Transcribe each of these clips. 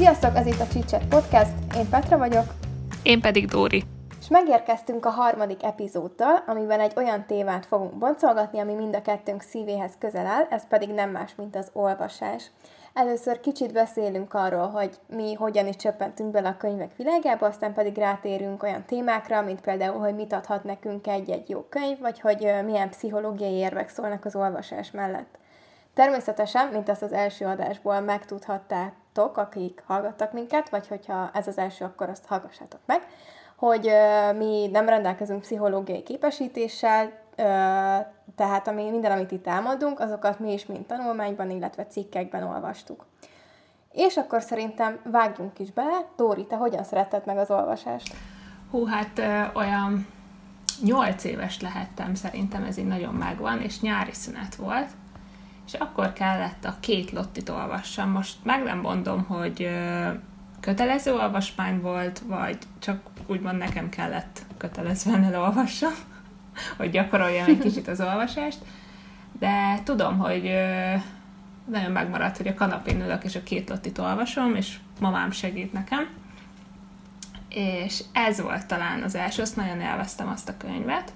Sziasztok, ez itt a Csicset Podcast, én Petra vagyok. Én pedig Dóri. És megérkeztünk a harmadik epizóddal, amiben egy olyan témát fogunk boncolgatni, ami mind a kettőnk szívéhez közel áll, ez pedig nem más, mint az olvasás. Először kicsit beszélünk arról, hogy mi hogyan is csöppentünk bele a könyvek világába, aztán pedig rátérünk olyan témákra, mint például, hogy mit adhat nekünk egy-egy jó könyv, vagy hogy milyen pszichológiai érvek szólnak az olvasás mellett. Természetesen, mint azt az első adásból megtudhattátok, akik hallgattak minket, vagy hogyha ez az első, akkor azt hallgassátok meg, hogy mi nem rendelkezünk pszichológiai képesítéssel, tehát ami, minden, amit itt elmondunk, azokat mi is mind tanulmányban, illetve cikkekben olvastuk. És akkor szerintem vágjunk is bele. Dóri, te hogyan szeretted meg az olvasást? Hú, hát olyan nyolc éves lehettem, szerintem ez így nagyon megvan, és nyári szünet volt, és akkor kellett a két lottit olvassam. Most meg nem mondom, hogy kötelező olvasmány volt, vagy csak úgymond nekem kellett kötelezően elolvassam hogy gyakoroljam egy kicsit az olvasást, de tudom, hogy nagyon megmaradt, hogy a kanapén ülök, és a két lottit olvasom, és mamám segít nekem. És ez volt talán az első, azt nagyon élveztem azt a könyvet.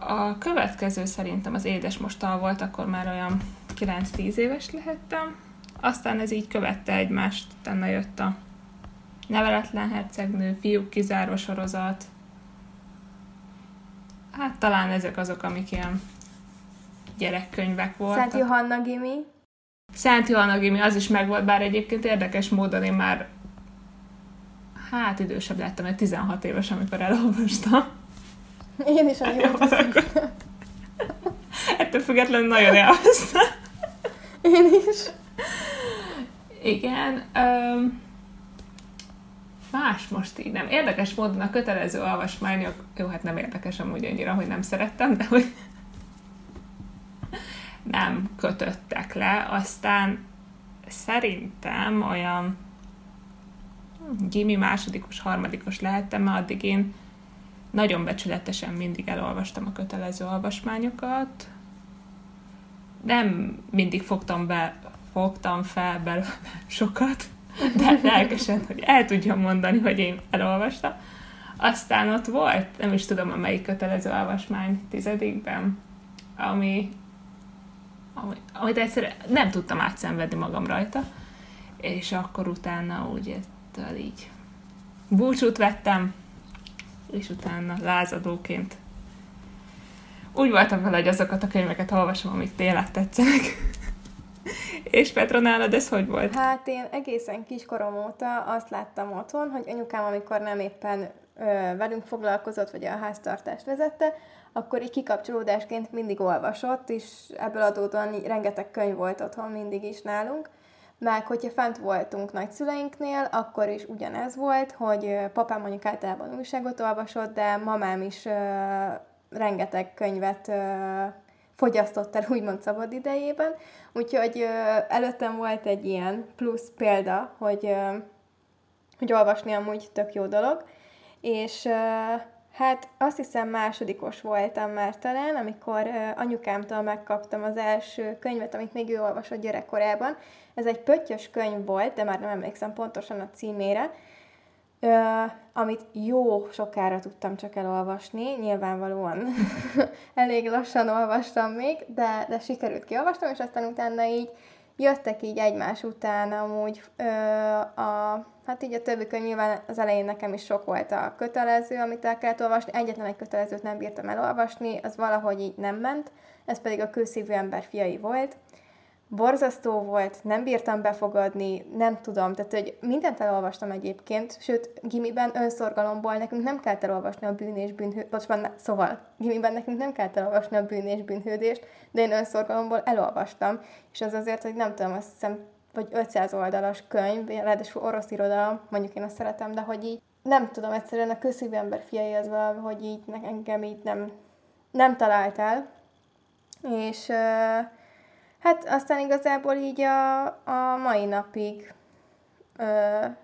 A következő szerintem az Édes Mostal volt, akkor már olyan 9-10 éves lehettem. Aztán ez így követte egymást, utána jött a Neveletlen hercegnő, Fiúk kizárva sorozat, Hát talán ezek azok, amik ilyen gyerekkönyvek voltak. Szent Johanna Gimi. Szent Johanna Gimi, az is megvolt, bár egyébként érdekes módon én már hát idősebb lettem, mert 16 éves, amikor elolvastam. Én is annyi Ettől függetlenül nagyon élveztem. Én is. Igen. Um, más most így nem. Érdekes módon a kötelező olvasmányok, jó, hát nem érdekes amúgy annyira, hogy nem szerettem, de hogy nem kötöttek le. Aztán szerintem olyan gimi másodikos, harmadikos lehettem, mert addig én nagyon becsületesen mindig elolvastam a kötelező olvasmányokat. Nem mindig fogtam be, fogtam fel belőle sokat, de lelkesen, hogy el tudjam mondani, hogy én elolvastam. Aztán ott volt, nem is tudom, melyik kötelező olvasmány tizedikben, ami, ami, amit egyszerűen nem tudtam átszenvedni magam rajta, és akkor utána úgy ettől így búcsút vettem, és utána lázadóként úgy voltam vele, hogy azokat a könyveket olvasom, amik tényleg tetszenek. És Petra, nálad ez hogy volt? Hát én egészen kiskorom óta azt láttam otthon, hogy anyukám, amikor nem éppen ö, velünk foglalkozott, vagy a háztartást vezette, akkor így kikapcsolódásként mindig olvasott, és ebből adódóan rengeteg könyv volt otthon mindig is nálunk. Meg hogyha fent voltunk nagyszüleinknél, akkor is ugyanez volt, hogy papám mondjuk általában újságot olvasott, de mamám is rengeteg könyvet fogyasztott el úgymond szabad idejében. Úgyhogy előttem volt egy ilyen plusz példa, hogy, hogy olvasni amúgy tök jó dolog. És hát azt hiszem másodikos voltam már talán, amikor anyukámtól megkaptam az első könyvet, amit még ő olvasott gyerekkorában. Ez egy pöttyös könyv volt, de már nem emlékszem pontosan a címére, Ö, amit jó sokára tudtam csak elolvasni, nyilvánvalóan elég lassan olvastam még, de, de sikerült kiolvastam, és aztán utána így jöttek így egymás után amúgy ö, a, hát így a többi könyv nyilván az elején nekem is sok volt a kötelező, amit el kellett olvasni, egyetlen egy kötelezőt nem bírtam elolvasni, az valahogy így nem ment, ez pedig a kőszívű ember fiai volt, borzasztó volt, nem bírtam befogadni, nem tudom, tehát hogy mindent elolvastam egyébként, sőt, gimiben önszorgalomból nekünk nem kellett elolvasni a bűn és bocsánat, szóval gimiben nekünk nem kellett elolvasni a bűn és bűnhődést, de én önszorgalomból elolvastam, és az azért, hogy nem tudom, azt hiszem, vagy 500 oldalas könyv, ráadásul orosz irodalom, mondjuk én azt szeretem, de hogy így nem tudom, egyszerűen a közszívű ember fiai az valahogy így engem így nem, nem talált el, és uh, Hát aztán igazából így a, a mai napig ö,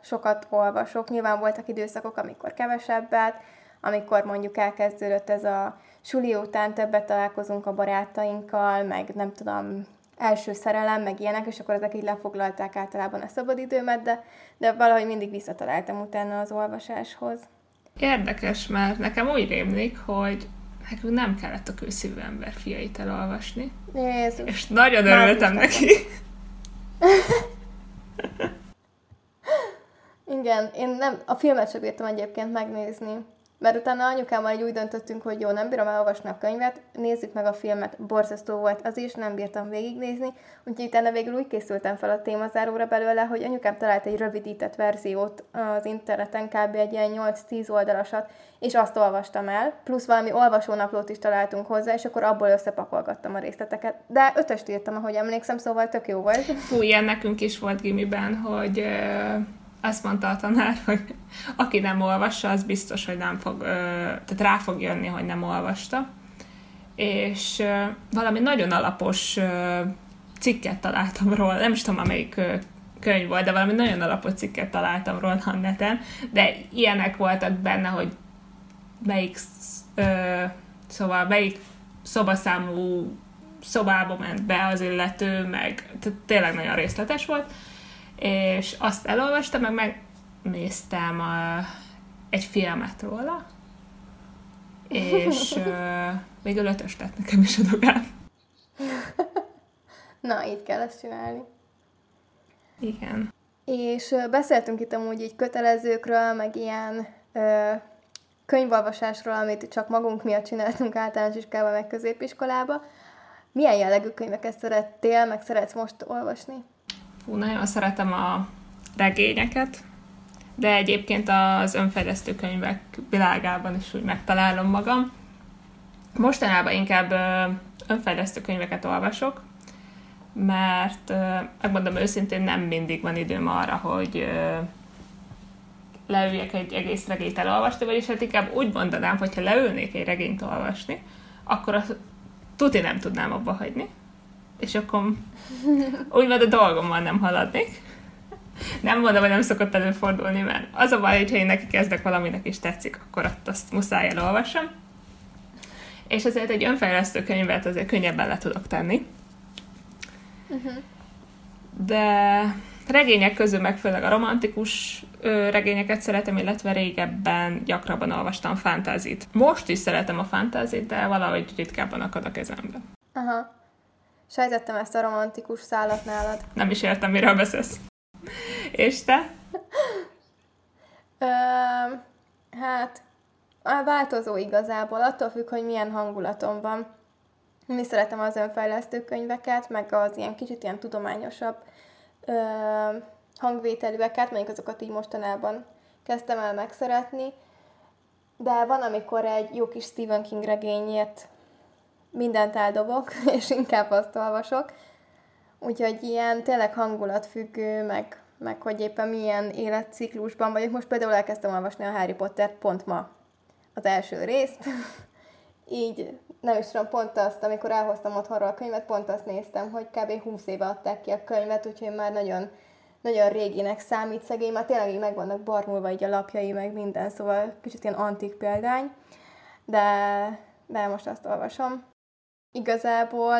sokat olvasok. Nyilván voltak időszakok, amikor kevesebbet, amikor mondjuk elkezdődött ez a suli után többet találkozunk a barátainkkal, meg nem tudom, első szerelem, meg ilyenek, és akkor ezek így lefoglalták általában a szabadidőmet, de, de valahogy mindig visszataláltam utána az olvasáshoz. Érdekes, mert nekem úgy rémlik, hogy nekünk nem kellett a kőszívű ember fiait elolvasni. Jézus. És nagyon örültem neki. Igen, én nem, a filmet sem bírtam egyébként megnézni. Mert utána anyukámmal egy úgy döntöttünk, hogy jó, nem bírom elolvasni a könyvet, nézzük meg a filmet, borzasztó volt az is, nem bírtam végignézni, úgyhogy utána végül úgy készültem fel a témazáróra belőle, hogy anyukám talált egy rövidített verziót az interneten, kb. egy ilyen 8-10 oldalasat, és azt olvastam el, plusz valami olvasónaplót is találtunk hozzá, és akkor abból összepakolgattam a részleteket. De ötöst írtam, ahogy emlékszem, szóval tök jó volt. Fú, ilyen nekünk is volt gimiben, hogy azt mondta a tanár, hogy aki nem olvassa, az biztos, hogy nem fog, tehát rá fog jönni, hogy nem olvasta. És valami nagyon alapos cikket találtam róla, nem is tudom, amelyik könyv volt, de valami nagyon alapos cikket találtam róla a neten, de ilyenek voltak benne, hogy melyik, szóval melyik szobaszámú szobába ment be az illető, meg tehát tényleg nagyon részletes volt és azt elolvastam, meg megnéztem a, egy filmet róla, és uh, végül ötös lett nekem is a dogám. Na, így kell ezt csinálni. Igen. És beszéltünk itt amúgy így kötelezőkről, meg ilyen uh, könyvolvasásról, amit csak magunk miatt csináltunk általános iskolába, meg középiskolába. Milyen jellegű könyveket szerettél, meg szeretsz most olvasni? Fú, nagyon szeretem a regényeket, de egyébként az önfejlesztő könyvek világában is úgy megtalálom magam. Mostanában inkább önfejlesztő könyveket olvasok, mert megmondom őszintén, nem mindig van időm arra, hogy leüljek egy egész regényt elolvasni, vagyis hát inkább úgy mondanám, hogyha leülnék egy regényt olvasni, akkor azt tuti nem tudnám abba hagyni, és akkor úgymond a dolgommal nem haladnék. Nem mondom, hogy nem szokott előfordulni, mert az a baj, hogyha én neki kezdek valaminek is tetszik, akkor ott azt muszáj elolvasom. És ezért egy önfejlesztő könyvet azért könnyebben le tudok tenni. Uh-huh. De regények közül meg főleg a romantikus regényeket szeretem, illetve régebben gyakrabban olvastam fantázit. Most is szeretem a fantázit, de valahogy ritkábban akad a kezembe. Aha. Sejtettem ezt a romantikus szállat nálad. Nem is értem, miről beszélsz. És te? Ö, hát, a változó igazából, attól függ, hogy milyen hangulatom van. Mi szeretem az önfejlesztő könyveket, meg az ilyen kicsit ilyen tudományosabb ö, hangvételűeket, mondjuk azokat így mostanában kezdtem el megszeretni. De van, amikor egy jó kis Stephen King regényét mindent eldobok, és inkább azt olvasok. Úgyhogy ilyen tényleg hangulatfüggő, meg, meg hogy éppen milyen életciklusban vagyok. Most például elkezdtem olvasni a Harry Potter pont ma az első részt. Így nem is tudom, pont azt, amikor elhoztam otthonról a könyvet, pont azt néztem, hogy kb. 20 éve adták ki a könyvet, úgyhogy már nagyon, nagyon réginek számít szegény, már tényleg így meg vannak barnulva így a lapjai, meg minden, szóval kicsit ilyen antik példány, de, de most azt olvasom. Igazából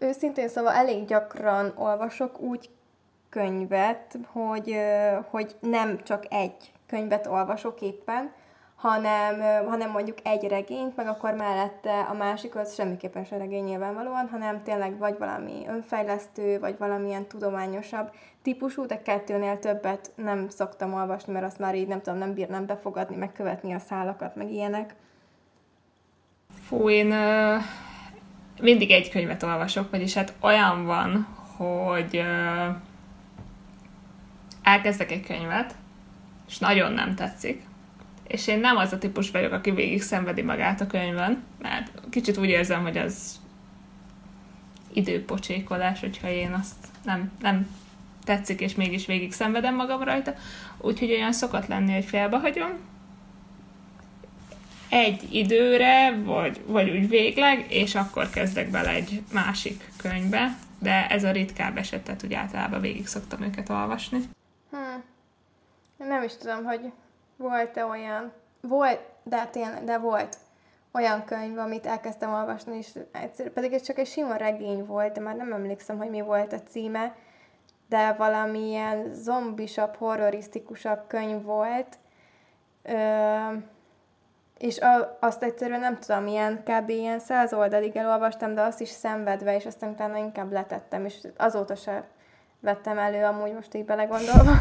őszintén szóval elég gyakran olvasok úgy könyvet, hogy, hogy nem csak egy könyvet olvasok éppen, hanem, hanem mondjuk egy regényt, meg akkor mellette a másik az semmiképpen se regény nyilvánvalóan, hanem tényleg vagy valami önfejlesztő, vagy valamilyen tudományosabb típusú, de kettőnél többet nem szoktam olvasni, mert azt már így nem tudom, nem bírnám befogadni, megkövetni a szálakat, meg ilyenek. Fú, én mindig egy könyvet olvasok, vagyis hát olyan van, hogy uh, elkezdek egy könyvet, és nagyon nem tetszik, és én nem az a típus vagyok, aki végig szenvedi magát a könyvön, mert kicsit úgy érzem, hogy az időpocsékolás, hogyha én azt nem, nem tetszik, és mégis végig szenvedem magam rajta. Úgyhogy olyan szokott lenni, hogy félbehagyom, egy időre, vagy, vagy úgy végleg, és akkor kezdek bele egy másik könyvbe, de ez a ritkább eset, tehát úgy általában végig szoktam őket olvasni. Hmm. Nem is tudom, hogy volt-e olyan, volt, de tényleg, de volt olyan könyv, amit elkezdtem olvasni, és egyszer, pedig ez csak egy sima regény volt, de már nem emlékszem, hogy mi volt a címe, de valamilyen zombisabb, horrorisztikusabb könyv volt, Ö, és a, azt egyszerűen nem tudom, ilyen kb. ilyen száz oldalig elolvastam, de azt is szenvedve, és aztán utána inkább letettem, és azóta se vettem elő, amúgy most így belegondolva.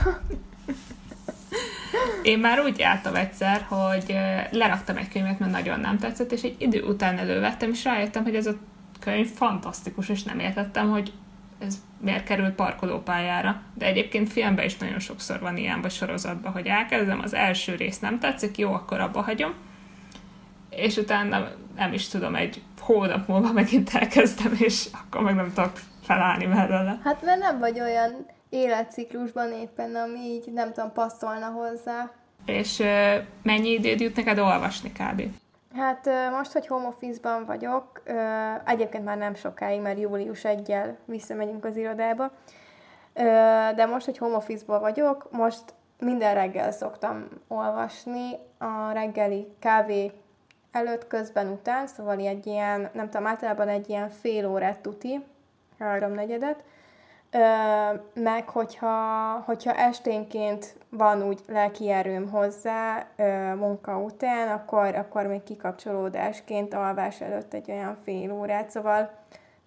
Én már úgy jártam egyszer, hogy leraktam egy könyvet, mert nagyon nem tetszett, és egy idő után elővettem, és rájöttem, hogy ez a könyv fantasztikus, és nem értettem, hogy ez miért került parkolópályára. De egyébként filmben is nagyon sokszor van ilyen, vagy sorozatban, hogy elkezdem, az első rész nem tetszik, jó, akkor abba hagyom, és utána nem is tudom, egy hónap múlva megint elkezdem, és akkor meg nem tudok felállni mellőle. Hát mert nem vagy olyan életciklusban éppen, ami így nem tudom, passzolna hozzá. És uh, mennyi időd jut neked olvasni kb? Hát most, hogy home office-ban vagyok, egyébként már nem sokáig, mert július 1 visszamegyünk az irodába, de most, hogy home office-ban vagyok, most minden reggel szoktam olvasni a reggeli kávé előtt, közben, után, szóval egy ilyen, nem tudom, általában egy ilyen fél órát tuti, háromnegyedet, meg hogyha, hogyha esténként van úgy lelki erőm hozzá munka után, akkor, akkor még kikapcsolódásként alvás előtt egy olyan fél órát, szóval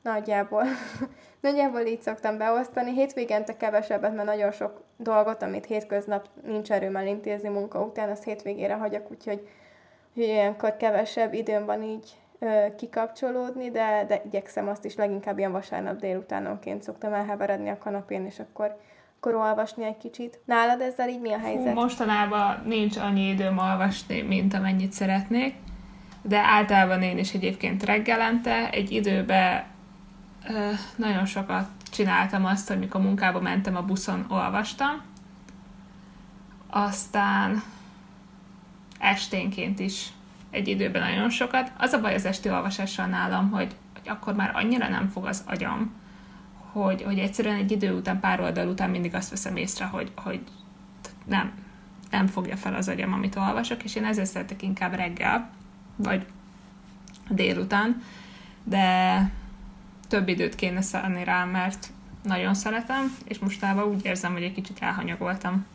nagyjából, nagyjából így szoktam beosztani. Hétvégente kevesebbet, mert nagyon sok dolgot, amit hétköznap nincs erőm elintézni munka után, azt hétvégére hagyok, úgyhogy hogy ilyenkor kevesebb időm van így kikapcsolódni, de, de igyekszem azt is leginkább ilyen vasárnap délutánonként szoktam elheveredni a kanapén, és akkor, akkor olvasni egy kicsit. Nálad ezzel így mi a helyzet? Hú, mostanában nincs annyi időm olvasni, mint amennyit szeretnék, de általában én is egyébként reggelente egy időbe ö, nagyon sokat csináltam azt, hogy mikor munkába mentem, a buszon olvastam, aztán esténként is egy időben nagyon sokat. Az a baj az esti olvasással nálam, hogy, hogy akkor már annyira nem fog az agyam, hogy, hogy egyszerűen egy idő után, pár oldal után mindig azt veszem észre, hogy, hogy nem, nem fogja fel az agyam, amit olvasok, és én ezért szeretek inkább reggel, vagy délután, de több időt kéne szállni rá, mert nagyon szeretem, és mostában úgy érzem, hogy egy kicsit elhanyagoltam.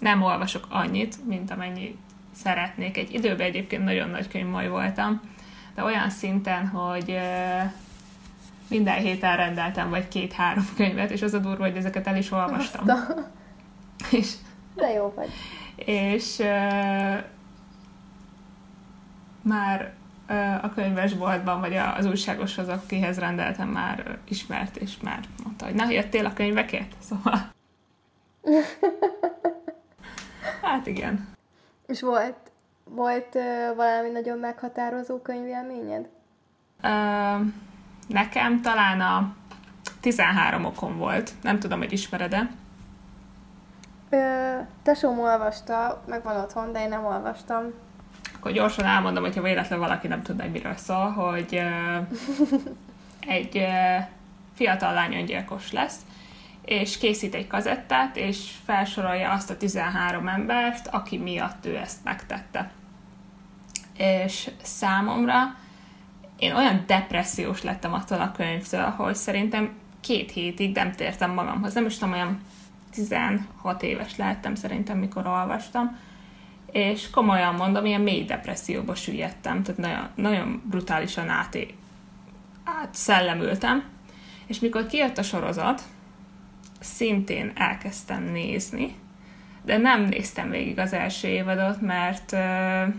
Nem olvasok annyit, mint amennyi szeretnék. Egy időben egyébként nagyon nagy könyvmaj voltam, de olyan szinten, hogy minden héten rendeltem vagy két-három könyvet, és az a durva, hogy ezeket el is olvastam. és, de jó vagy. És uh, már uh, a könyvesboltban, vagy az újságoshoz, akihez rendeltem, már ismert, és már mondta, hogy na, jöttél a könyvekért? Szóval... hát igen. És volt, volt valami nagyon meghatározó könyvélményed? Uh, nekem talán a 13 okon volt. Nem tudom, hogy ismered-e. Ö, tesóm olvasta, meg van otthon, de én nem olvastam. Akkor gyorsan elmondom, hogyha véletlenül valaki nem tudna, hogy miről szól, hogy uh, egy uh, fiatal lány öngyilkos lesz, és készít egy kazettát, és felsorolja azt a 13 embert, aki miatt ő ezt megtette. És számomra én olyan depressziós lettem attól a könyvtől, hogy szerintem két hétig nem tértem magamhoz. Nem is tudom, olyan 16 éves lehettem szerintem, mikor olvastam, és komolyan mondom, ilyen mély depresszióba süllyedtem, tehát nagyon, nagyon brutálisan át, szellemültem. És mikor kijött a sorozat, szintén elkezdtem nézni, de nem néztem végig az első évadot, mert uh,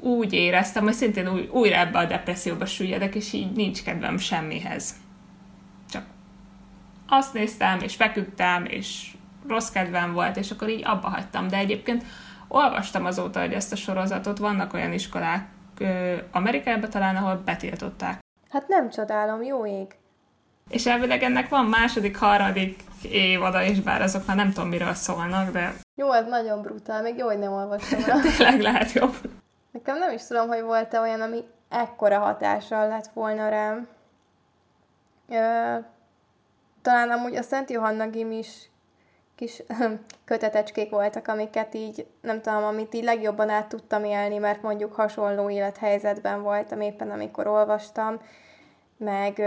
úgy éreztem, hogy szintén új, újra ebbe a depresszióba süllyedek, és így nincs kedvem semmihez. Csak azt néztem, és feküdtem, és rossz kedvem volt, és akkor így abba hagytam. De egyébként olvastam azóta, hogy ezt a sorozatot, vannak olyan iskolák Amerikában talán, ahol betiltották. Hát nem csodálom, jó ég. És elvileg ennek van második, harmadik évada is, bár azok már nem tudom, miről szólnak, de... Jó, ez nagyon brutál, még jó, hogy nem olvastam el. Tényleg lehet jobb. Nekem nem is tudom, hogy volt-e olyan, ami ekkora hatással lett volna rám. Ö, talán amúgy a Szent Johanna Gim is kis kötetecskék voltak, amiket így, nem tudom, amit így legjobban át tudtam élni, mert mondjuk hasonló élethelyzetben voltam éppen, amikor olvastam, meg,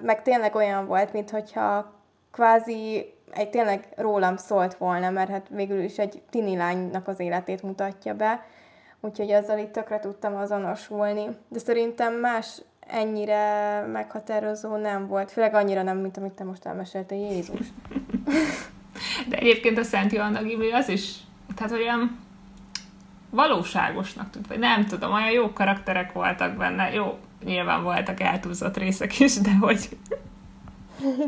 meg tényleg olyan volt, mintha kvázi egy tényleg rólam szólt volna, mert hát végül is egy tini lánynak az életét mutatja be, úgyhogy azzal itt tökre tudtam azonosulni. De szerintem más ennyire meghatározó nem volt, főleg annyira nem, mint amit te most elmeséltél, Jézus. De egyébként a Szent Johanna Gimli az is, tehát olyan valóságosnak tűnt, vagy nem tudom, olyan jó karakterek voltak benne, jó, nyilván voltak eltúlzott részek is, de hogy...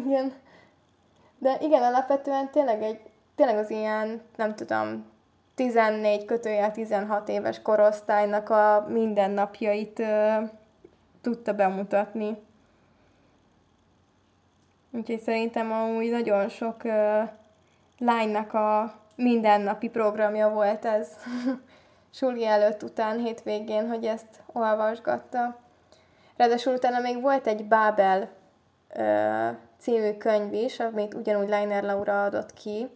Igen. De igen, alapvetően tényleg egy, tényleg az ilyen, nem tudom, 14 kötőjel 16 éves korosztálynak a mindennapjait ö, tudta bemutatni. Úgyhogy szerintem amúgy nagyon sok ö, lánynak a mindennapi programja volt ez suli előtt, után, hétvégén, hogy ezt olvasgatta. Ráadásul utána még volt egy Bábel ö, című könyv is, amit ugyanúgy Leiner Laura adott ki.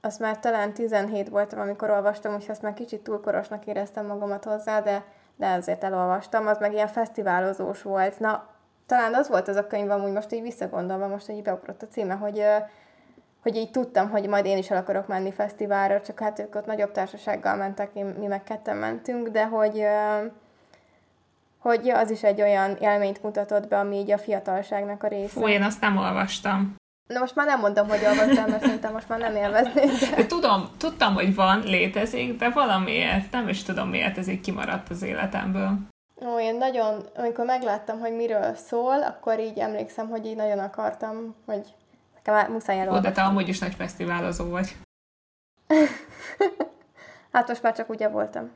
Azt már talán 17 voltam, amikor olvastam, úgyhogy azt már kicsit túlkorosnak éreztem magamat hozzá, de, de azért elolvastam. Az meg ilyen fesztiválozós volt. Na, talán az volt az a könyv, amúgy most így visszagondolva, most így beugrott a címe, hogy hogy így tudtam, hogy majd én is el akarok menni fesztiválra, csak hát ők ott nagyobb társasággal mentek, mi meg ketten mentünk, de hogy, hogy az is egy olyan élményt mutatott be, ami így a fiatalságnak a része. Fú, én azt nem olvastam. Na most már nem mondom, hogy olvastam, mert szerintem most már nem élveznék. De... de tudom, tudtam, hogy van, létezik, de valamiért, nem is tudom miért ez így kimaradt az életemből. Ó, én nagyon, amikor megláttam, hogy miről szól, akkor így emlékszem, hogy így nagyon akartam, hogy Nekem muszáj elolvasni. Ó, de te amúgy is nagy fesztiválozó vagy. hát most már csak ugye voltam.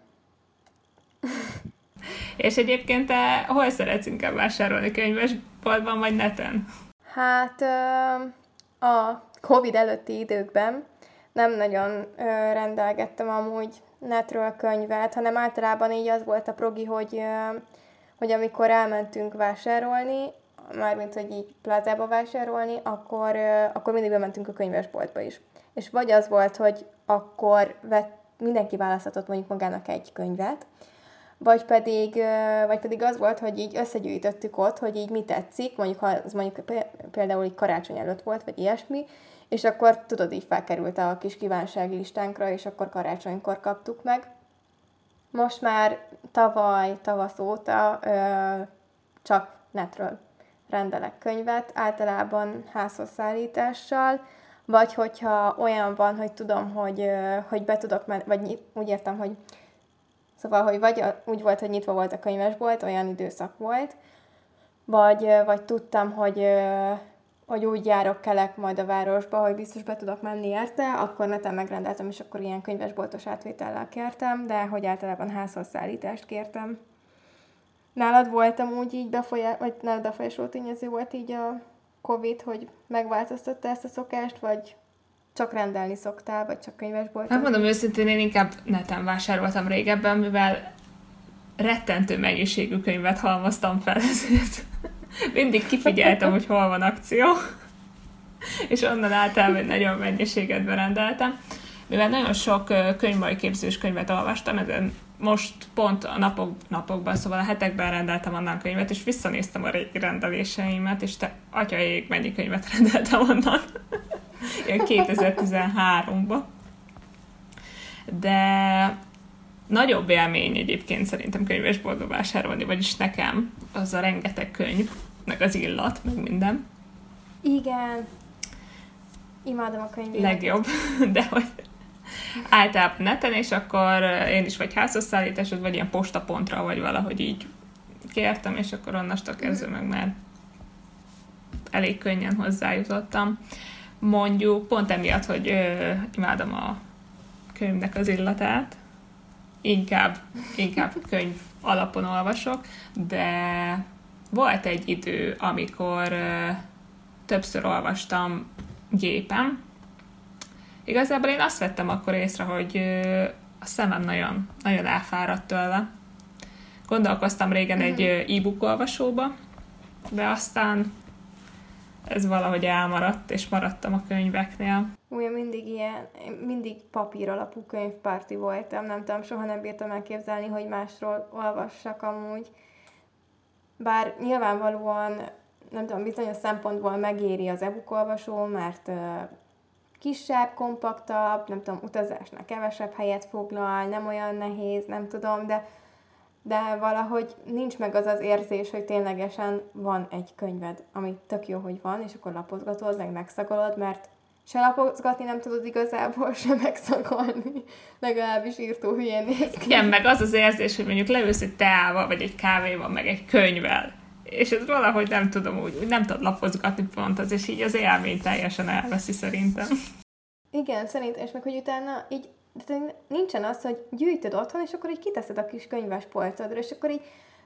És egyébként te hol szeretsz inkább vásárolni könyvesboltban, vagy neten? Hát a Covid előtti időkben nem nagyon rendelgettem amúgy netről könyvet, hanem általában így az volt a progi, hogy, hogy amikor elmentünk vásárolni, mármint, hogy így plázába vásárolni, akkor, akkor mindig bementünk a könyvesboltba is. És vagy az volt, hogy akkor vett, mindenki választhatott mondjuk magának egy könyvet, vagy pedig, vagy pedig az volt, hogy így összegyűjtöttük ott, hogy így mi tetszik, mondjuk ha az mondjuk például így karácsony előtt volt, vagy ilyesmi, és akkor tudod, így felkerült a kis kívánsági listánkra, és akkor karácsonykor kaptuk meg. Most már tavaly, tavasz óta ö, csak netről rendelek könyvet, általában házhoz szállítással, vagy hogyha olyan van, hogy tudom, hogy, hogy be tudok menni, vagy úgy értem, hogy szóval, hogy vagy úgy volt, hogy nyitva volt a könyvesbolt, olyan időszak volt, vagy, vagy tudtam, hogy, hogy úgy járok, kelek majd a városba, hogy biztos be tudok menni érte, akkor neten megrendeltem, és akkor ilyen könyvesboltos átvétellel kértem, de hogy általában házhoz szállítást kértem. Nálad voltam úgy így befolyás, vagy nem befolyásoló tényező volt így a Covid, hogy megváltoztatta ezt a szokást, vagy csak rendelni szoktál, vagy csak könyvesboltban? Hát mondom őszintén, én inkább neten vásároltam régebben, mivel rettentő mennyiségű könyvet halmoztam fel, ezért mindig kifigyeltem, hogy hol van akció, és onnan általában nagyon mennyiséget berendeltem. Mivel nagyon sok könyvmajképzős könyvet olvastam, ezen most pont a napok, napokban, szóval a hetekben rendeltem annak könyvet, és visszanéztem a régi rendeléseimet, és te atyaig mennyi könyvet rendeltem onnan. Ilyen 2013-ban. De nagyobb élmény egyébként szerintem könyvesboltba vásárolni, vagyis nekem az a rengeteg könyv, meg az illat, meg minden. Igen. Imádom a könyvet. Legjobb, de hogy általában neten, és akkor én is vagy házhozszállításod, vagy ilyen postapontra, vagy valahogy így kértem, és akkor onnastól kezdve meg már elég könnyen hozzájutottam. Mondjuk pont emiatt, hogy ö, imádom a könyvnek az illatát, inkább, inkább könyv alapon olvasok, de volt egy idő, amikor ö, többször olvastam gépen, Igazából én azt vettem akkor észre, hogy a szemem nagyon, nagyon elfáradt tőle. Gondolkoztam régen egy mhm. e-book olvasóba, de aztán ez valahogy elmaradt, és maradtam a könyveknél. Ugye mindig ilyen, mindig papír alapú könyvpárti voltam, nem tudom, soha nem bírtam elképzelni, hogy másról olvassak amúgy. Bár nyilvánvalóan, nem tudom, bizonyos szempontból megéri az e-book olvasó, mert kisebb, kompaktabb, nem tudom, utazásnál kevesebb helyet foglal, nem olyan nehéz, nem tudom, de de valahogy nincs meg az az érzés, hogy ténylegesen van egy könyved, ami tök jó, hogy van, és akkor lapozgatod, meg megszagolod, mert se lapozgatni nem tudod igazából, se megszagolni. Legalábbis írtó hülyén néz ki. Igen, meg az az érzés, hogy mondjuk leülsz egy teával, vagy egy kávéval, meg egy könyvvel, és ez valahogy nem tudom úgy, úgy nem tudod lapozgatni pont az, és így az élmény teljesen elveszi szerintem. Igen, szerintem, és meg hogy utána így de nincsen az, hogy gyűjtöd otthon, és akkor így kiteszed a kis könyves polcodra, és akkor így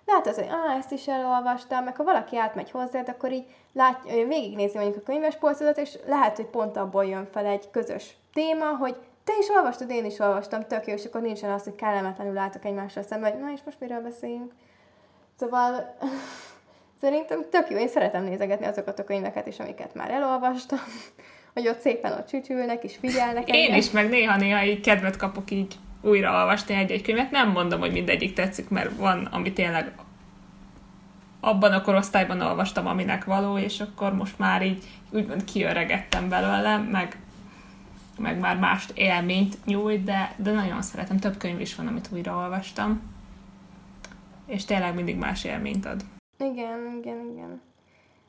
látod, hogy ah, ezt is elolvastam, meg ha valaki átmegy hozzád, akkor így lát, végignézi mondjuk a könyves polcodat, és lehet, hogy pont abból jön fel egy közös téma, hogy te is olvastad, én is olvastam, tök jó, és akkor nincsen az, hogy kellemetlenül látok egymással szemben, hogy na és most miről beszéljünk. Szóval szerintem tök jó, én szeretem nézegetni azokat a könyveket is, amiket már elolvastam, hogy ott szépen ott csücsülnek és figyelnek. Én engem. is, meg néha-néha így kedvet kapok így újraolvasni egy-egy könyvet. Nem mondom, hogy mindegyik tetszik, mert van, ami tényleg abban a korosztályban olvastam, aminek való, és akkor most már így úgymond kiöregettem belőle, meg, meg már mást élményt nyújt, de, de nagyon szeretem. Több könyv is van, amit újraolvastam. És tényleg mindig más élményt ad. Igen, igen, igen.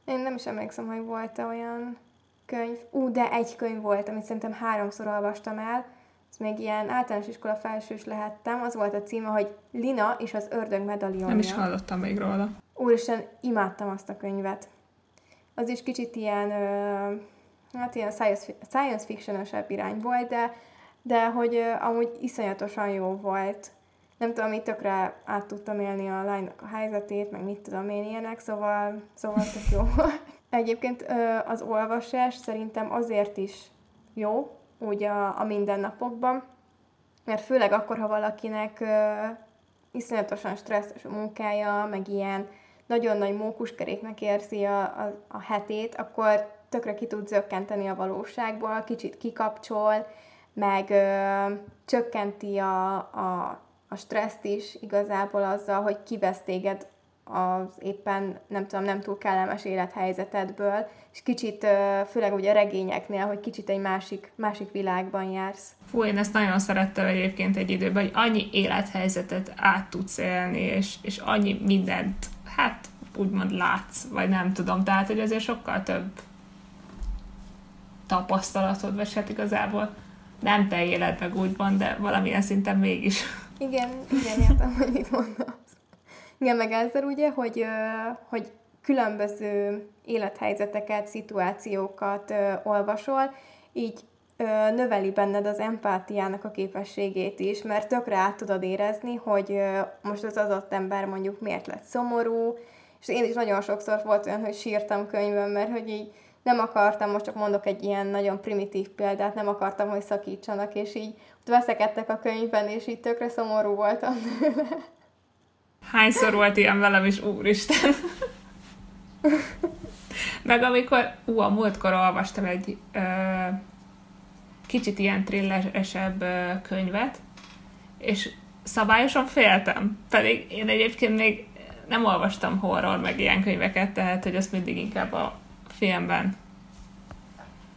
Én nem is emlékszem, hogy volt -e olyan könyv. Ú, de egy könyv volt, amit szerintem háromszor olvastam el. Ez még ilyen általános iskola felsős lehettem. Az volt a címe, hogy Lina és az ördög medalionja. Nem is hallottam még róla. Úristen, imádtam azt a könyvet. Az is kicsit ilyen, ö, hát ilyen science, science fiction irány volt, de, de hogy ö, amúgy iszonyatosan jó volt. Nem tudom, itt tökre át tudtam élni a lánynak a helyzetét, meg mit tudom én ilyenek, szóval, szóval tök jó. Egyébként az olvasás szerintem azért is jó, úgy a, a mindennapokban, mert főleg akkor, ha valakinek uh, iszonyatosan stresszes a munkája, meg ilyen nagyon nagy mókuskeréknek érzi a, a, a hetét, akkor tökre ki tud zökkenteni a valóságból, kicsit kikapcsol, meg ö, csökkenti a, a, a stresszt is igazából azzal, hogy kivesz téged az éppen, nem tudom, nem túl kellemes élethelyzetedből, és kicsit, főleg ugye a regényeknél, hogy kicsit egy másik, másik világban jársz. Fú, én ezt nagyon szerettem egyébként egy időben, hogy annyi élethelyzetet át tudsz élni, és, és annyi mindent, hát úgymond látsz, vagy nem tudom, tehát, hogy azért sokkal több tapasztalatod, vagy hát igazából nem te éled meg úgymond, de valamilyen szinten mégis. Igen, igen, értem, hogy mit mondasz. Igen, meg ezzel ugye, hogy, hogy különböző élethelyzeteket, szituációkat olvasol, így növeli benned az empátiának a képességét is, mert tökre át tudod érezni, hogy most az adott ember mondjuk miért lett szomorú, és én is nagyon sokszor volt olyan, hogy sírtam könyvön, mert hogy így nem akartam, most csak mondok egy ilyen nagyon primitív példát, nem akartam, hogy szakítsanak, és így ott veszekedtek a könyvben, és így tökre szomorú voltam Hányszor volt ilyen velem is, úristen. Meg amikor, ú, a múltkor olvastam egy ö, kicsit ilyen trilleresebb könyvet, és szabályosan féltem. Pedig én egyébként még nem olvastam horror meg ilyen könyveket, tehát hogy azt mindig inkább a filmben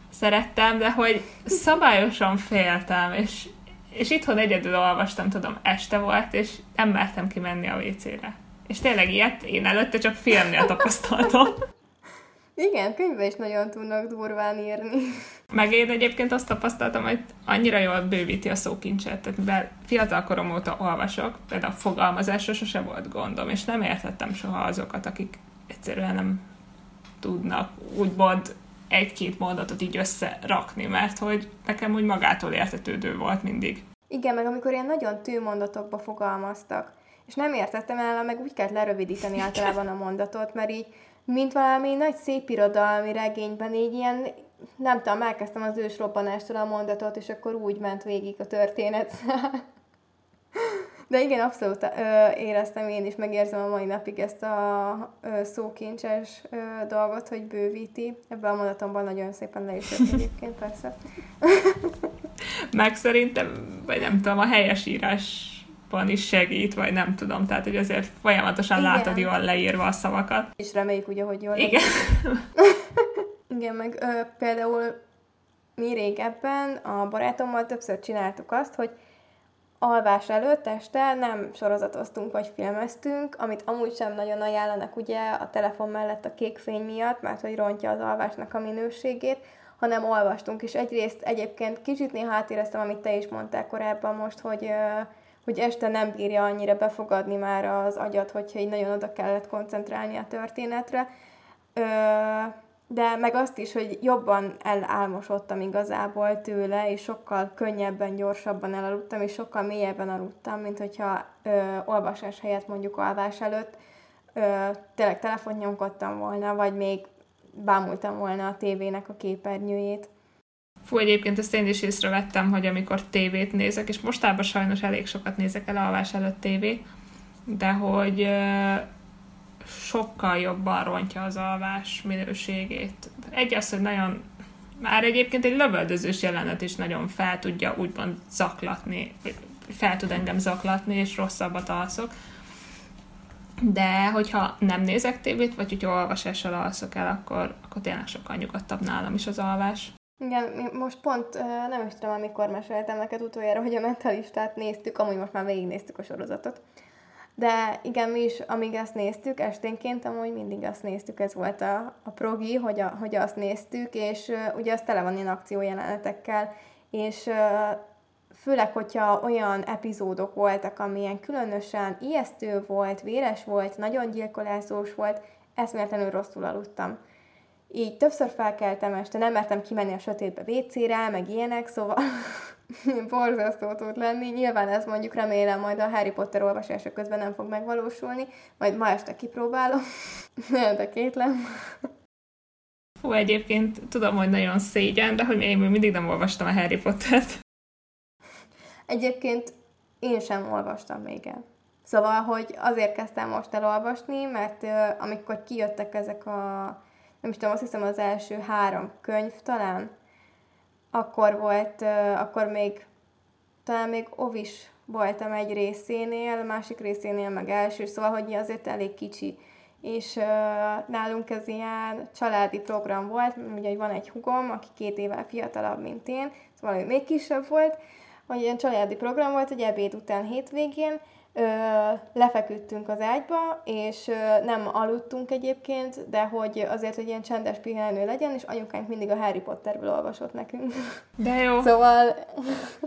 szerettem, de hogy szabályosan féltem, és és itthon egyedül olvastam, tudom, este volt, és nem mertem kimenni a WC-re. És tényleg ilyet én előtte csak filmnél tapasztaltam. Igen, könyvbe is nagyon tudnak durván írni. Meg én egyébként azt tapasztaltam, hogy annyira jól bővíti a szókincset, tehát mivel fiatal korom óta olvasok, például a fogalmazásra sose volt gondom, és nem értettem soha azokat, akik egyszerűen nem tudnak úgymond egy-két mondatot így összerakni, mert hogy nekem úgy magától értetődő volt mindig. Igen, meg amikor ilyen nagyon tűmondatokba fogalmaztak, és nem értettem el, meg úgy kellett lerövidíteni általában a mondatot, mert így, mint valami nagy szép irodalmi regényben, így ilyen, nem tudom, elkezdtem az ősrobbanástól a mondatot, és akkor úgy ment végig a történet. De igen, abszolút ö, éreztem én is, megérzem a mai napig ezt a ö, szókincses ö, dolgot, hogy bővíti. Ebben a mondatomban nagyon szépen le is jött egyébként, persze. Meg szerintem, vagy nem tudom, a helyesírás is segít, vagy nem tudom, tehát hogy azért folyamatosan Igen. látod jól leírva a szavakat. És reméljük ugye, hogy jól Igen. Igen, meg ö, például mi régebben a barátommal többször csináltuk azt, hogy alvás előtt este nem sorozatoztunk vagy filmeztünk, amit amúgy sem nagyon ajánlanak ugye a telefon mellett a kék fény miatt, mert hogy rontja az alvásnak a minőségét, hanem olvastunk, és egyrészt egyébként kicsit néha átéreztem, amit te is mondtál korábban most, hogy, hogy este nem bírja annyira befogadni már az agyat, hogyha így nagyon oda kellett koncentrálni a történetre de meg azt is, hogy jobban elálmosodtam igazából tőle, és sokkal könnyebben, gyorsabban elaludtam, és sokkal mélyebben aludtam, mint hogyha ö, olvasás helyett mondjuk alvás előtt ö, tényleg telefont nyomkodtam volna, vagy még bámultam volna a tévének a képernyőjét. Fú, egyébként ezt én is észrevettem, hogy amikor tévét nézek, és mostában sajnos elég sokat nézek el alvás előtt tévét, de hogy sokkal jobban rontja az alvás minőségét. Egy az, hogy nagyon már egyébként egy lövöldözős jelenet is nagyon fel tudja úgymond zaklatni, fel tud engem zaklatni, és rosszabbat alszok. De hogyha nem nézek tévét, vagy hogyha olvasással alszok el, akkor, akkor tényleg sokkal nyugodtabb nálam is az alvás. Igen, most pont nem is tudom, amikor meséltem neked utoljára, hogy a mentalistát néztük, amúgy most már végignéztük a sorozatot. De igen, mi is, amíg ezt néztük, esténként amúgy mindig azt néztük, ez volt a, a progi, hogy, a, hogy azt néztük, és uh, ugye az tele van ilyen akciójelenetekkel, és uh, főleg, hogyha olyan epizódok voltak, amilyen különösen ijesztő volt, véres volt, nagyon gyilkolászós volt, eszméletlenül rosszul aludtam. Így többször felkeltem este, nem mertem kimenni a sötétbe vécére, meg ilyenek, szóval borzasztó tud lenni. Nyilván ez mondjuk remélem majd a Harry Potter olvasása közben nem fog megvalósulni, majd ma este kipróbálom, de kétlem. Fú, egyébként tudom, hogy nagyon szégyen, de hogy én még mindig nem olvastam a Harry Pottert. Egyébként én sem olvastam még el. Szóval, hogy azért kezdtem most elolvasni, mert uh, amikor kijöttek ezek a, nem is tudom, azt hiszem az első három könyv talán, akkor volt, akkor még talán még ovis voltam egy részénél, másik részénél meg első, szóval, hogy azért elég kicsi. És nálunk ez ilyen családi program volt, ugye van egy hugom, aki két évvel fiatalabb, mint én, szóval ő még kisebb volt, hogy ilyen családi program volt, hogy ebéd után hétvégén, ö, lefeküdtünk az ágyba, és ö, nem aludtunk egyébként, de hogy azért, hogy ilyen csendes pihenő legyen, és anyukánk mindig a Harry Potterből olvasott nekünk. De jó. Szóval,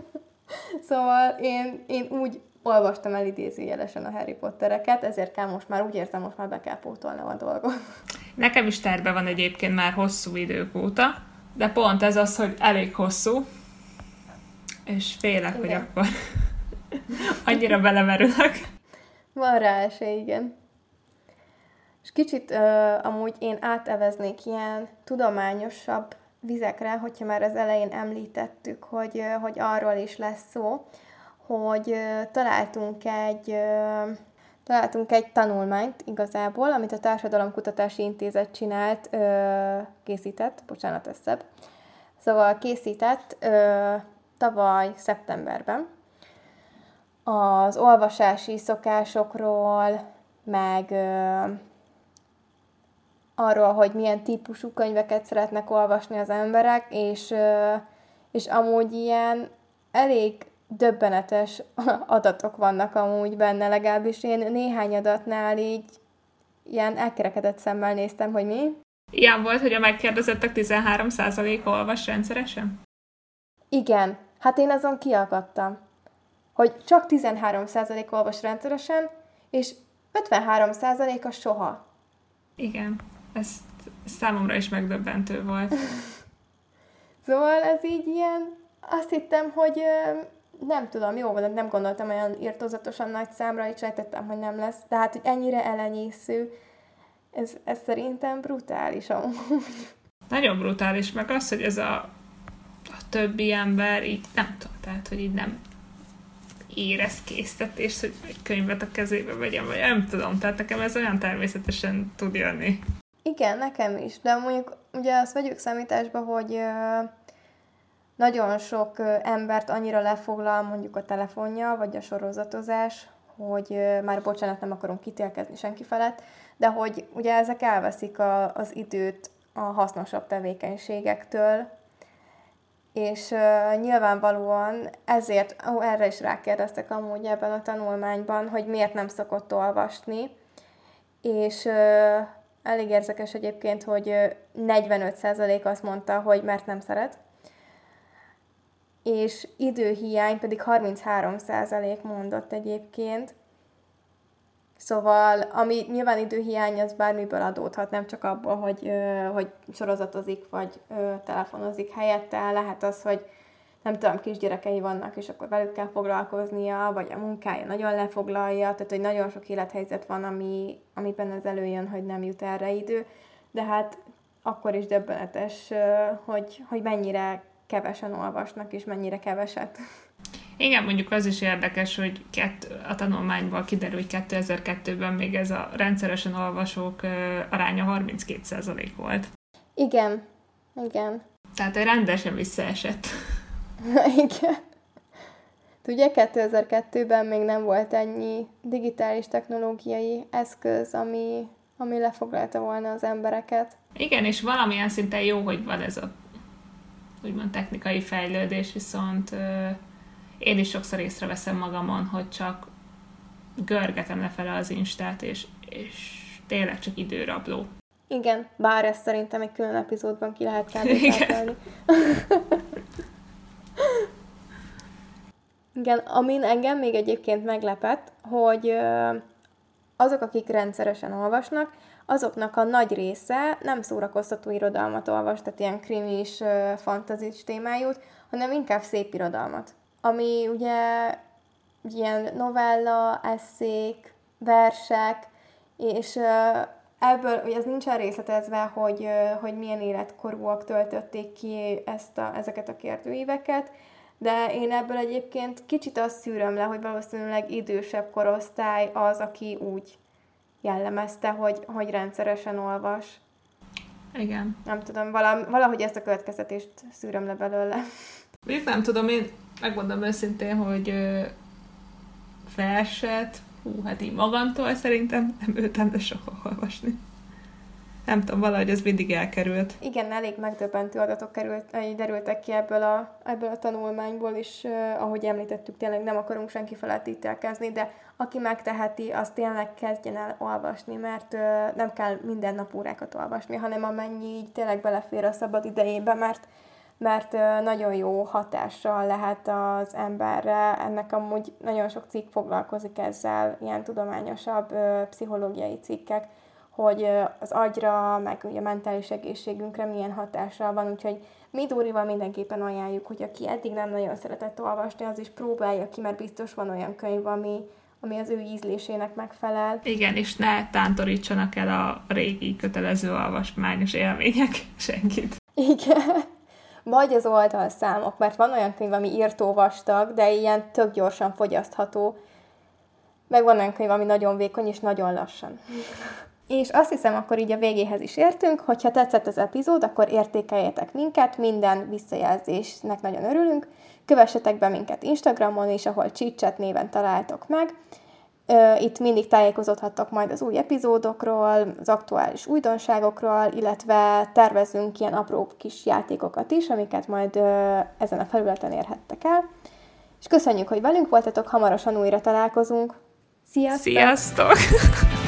szóval én, én úgy olvastam el idézőjelesen a Harry Pottereket, ezért kell most már, úgy érzem, most már be kell pótolnom a dolgot. Nekem is terve van egyébként már hosszú idők óta, de pont ez az, hogy elég hosszú, és félek, Igen. hogy akkor Annyira belemerülök. Van rá esély, igen. És kicsit uh, amúgy én áteveznék ilyen tudományosabb vizekre, hogyha már az elején említettük, hogy, uh, hogy arról is lesz szó, hogy uh, találtunk egy uh, találtunk egy tanulmányt igazából, amit a Társadalomkutatási Intézet csinált, uh, készített, bocsánat, ez szebb. Szóval készített uh, tavaly szeptemberben, az olvasási szokásokról, meg ö, arról, hogy milyen típusú könyveket szeretnek olvasni az emberek, és, ö, és amúgy ilyen elég döbbenetes adatok vannak amúgy benne, legalábbis én néhány adatnál így ilyen elkerekedett szemmel néztem, hogy mi. Ilyen volt, hogy a megkérdezettek 13% olvas rendszeresen? Igen, hát én azon kiakadtam hogy csak 13% olvas rendszeresen, és 53%-a soha. Igen, ez számomra is megdöbbentő volt. szóval ez így ilyen, azt hittem, hogy nem tudom, jó, de nem gondoltam olyan írtozatosan nagy számra, és sejtettem, hogy nem lesz. De hát, hogy ennyire elenyésző, ez, ez szerintem brutális amúgy. Nagyon brutális, meg az, hogy ez a, a többi ember így nem tudom, tehát, hogy így nem érezkésztetés, hogy egy könyvet a kezébe vegyem, vagy nem tudom, tehát nekem ez olyan természetesen tud jönni. Igen, nekem is, de mondjuk ugye azt vegyük számításba, hogy nagyon sok embert annyira lefoglal mondjuk a telefonja, vagy a sorozatozás, hogy már bocsánat, nem akarom kitélkezni senki felett, de hogy ugye ezek elveszik a, az időt a hasznosabb tevékenységektől, és uh, nyilvánvalóan ezért, ó, erre is rákérdeztek amúgy ebben a tanulmányban, hogy miért nem szokott olvasni, és uh, elég érzekes egyébként, hogy 45% azt mondta, hogy mert nem szeret, és időhiány pedig 33% mondott egyébként. Szóval, ami nyilván időhiány, az bármiből adódhat, nem csak abból, hogy, hogy sorozatozik, vagy telefonozik helyette, lehet az, hogy nem tudom, kisgyerekei vannak, és akkor velük kell foglalkoznia, vagy a munkája nagyon lefoglalja, tehát hogy nagyon sok élethelyzet van, ami, amiben ez előjön, hogy nem jut erre idő, de hát akkor is döbbenetes, hogy, hogy mennyire kevesen olvasnak, és mennyire keveset. Igen, mondjuk az is érdekes, hogy kett, a tanulmányból kiderül, hogy 2002-ben még ez a rendszeresen olvasók aránya 32% volt. Igen, igen. Tehát rendesen visszaesett. igen. Ugye 2002-ben még nem volt ennyi digitális technológiai eszköz, ami, ami lefoglalta volna az embereket. Igen, és valamilyen szinten jó, hogy van ez a úgymond technikai fejlődés, viszont én is sokszor észreveszem magamon, hogy csak görgetem lefele az Instát, és, és tényleg csak időrabló. Igen, bár ezt szerintem egy külön epizódban ki lehet kb. Igen, amin engem még egyébként meglepett, hogy azok, akik rendszeresen olvasnak, azoknak a nagy része nem szórakoztató irodalmat olvas, tehát ilyen krimis, fantazis témájút, hanem inkább szép irodalmat. Ami ugye ilyen novella, eszék, versek, és ebből, ugye ez nincsen részletezve, hogy, hogy milyen életkorúak töltötték ki ezt a, ezeket a kérdőíveket, de én ebből egyébként kicsit azt szűröm le, hogy valószínűleg idősebb korosztály az, aki úgy jellemezte, hogy, hogy rendszeresen olvas. Igen. Nem tudom, valahogy ezt a következtetést szűröm le belőle. Még nem tudom, én megmondom őszintén, hogy verset, hú, hát így magamtól szerintem nem ültem de soha olvasni nem tudom, valahogy ez mindig elkerült. Igen, elég megdöbbentő adatok került, derültek ki ebből a, ebből a tanulmányból is, uh, ahogy említettük, tényleg nem akarunk senki felett ítélkezni, de aki megteheti, az tényleg kezdjen el olvasni, mert uh, nem kell minden nap órákat olvasni, hanem amennyi így tényleg belefér a szabad idejébe, mert mert nagyon jó hatással lehet az emberre. Ennek amúgy nagyon sok cikk foglalkozik ezzel, ilyen tudományosabb pszichológiai cikkek, hogy az agyra, meg ugye a mentális egészségünkre milyen hatással van, úgyhogy mi Dórival mindenképpen ajánljuk, hogy aki eddig nem nagyon szeretett olvasni, az is próbálja ki, mert biztos van olyan könyv, ami, ami az ő ízlésének megfelel. Igen, és ne tántorítsanak el a régi kötelező olvasmányos élmények senkit. Igen. Vagy az oldalszámok, mert van olyan könyv, ami írtó vastag, de ilyen tök gyorsan fogyasztható. Meg van olyan könyv, ami nagyon vékony és nagyon lassan. És azt hiszem, akkor így a végéhez is értünk, hogyha tetszett az epizód, akkor értékeljetek minket, minden visszajelzésnek nagyon örülünk. Kövessetek be minket Instagramon is, ahol Csicset néven találtok meg. Itt mindig tájékozódhattok majd az új epizódokról, az aktuális újdonságokról, illetve tervezünk ilyen apró kis játékokat is, amiket majd ezen a felületen érhettek el. És köszönjük, hogy velünk voltatok, hamarosan újra találkozunk. Sziasztok! Sziasztok!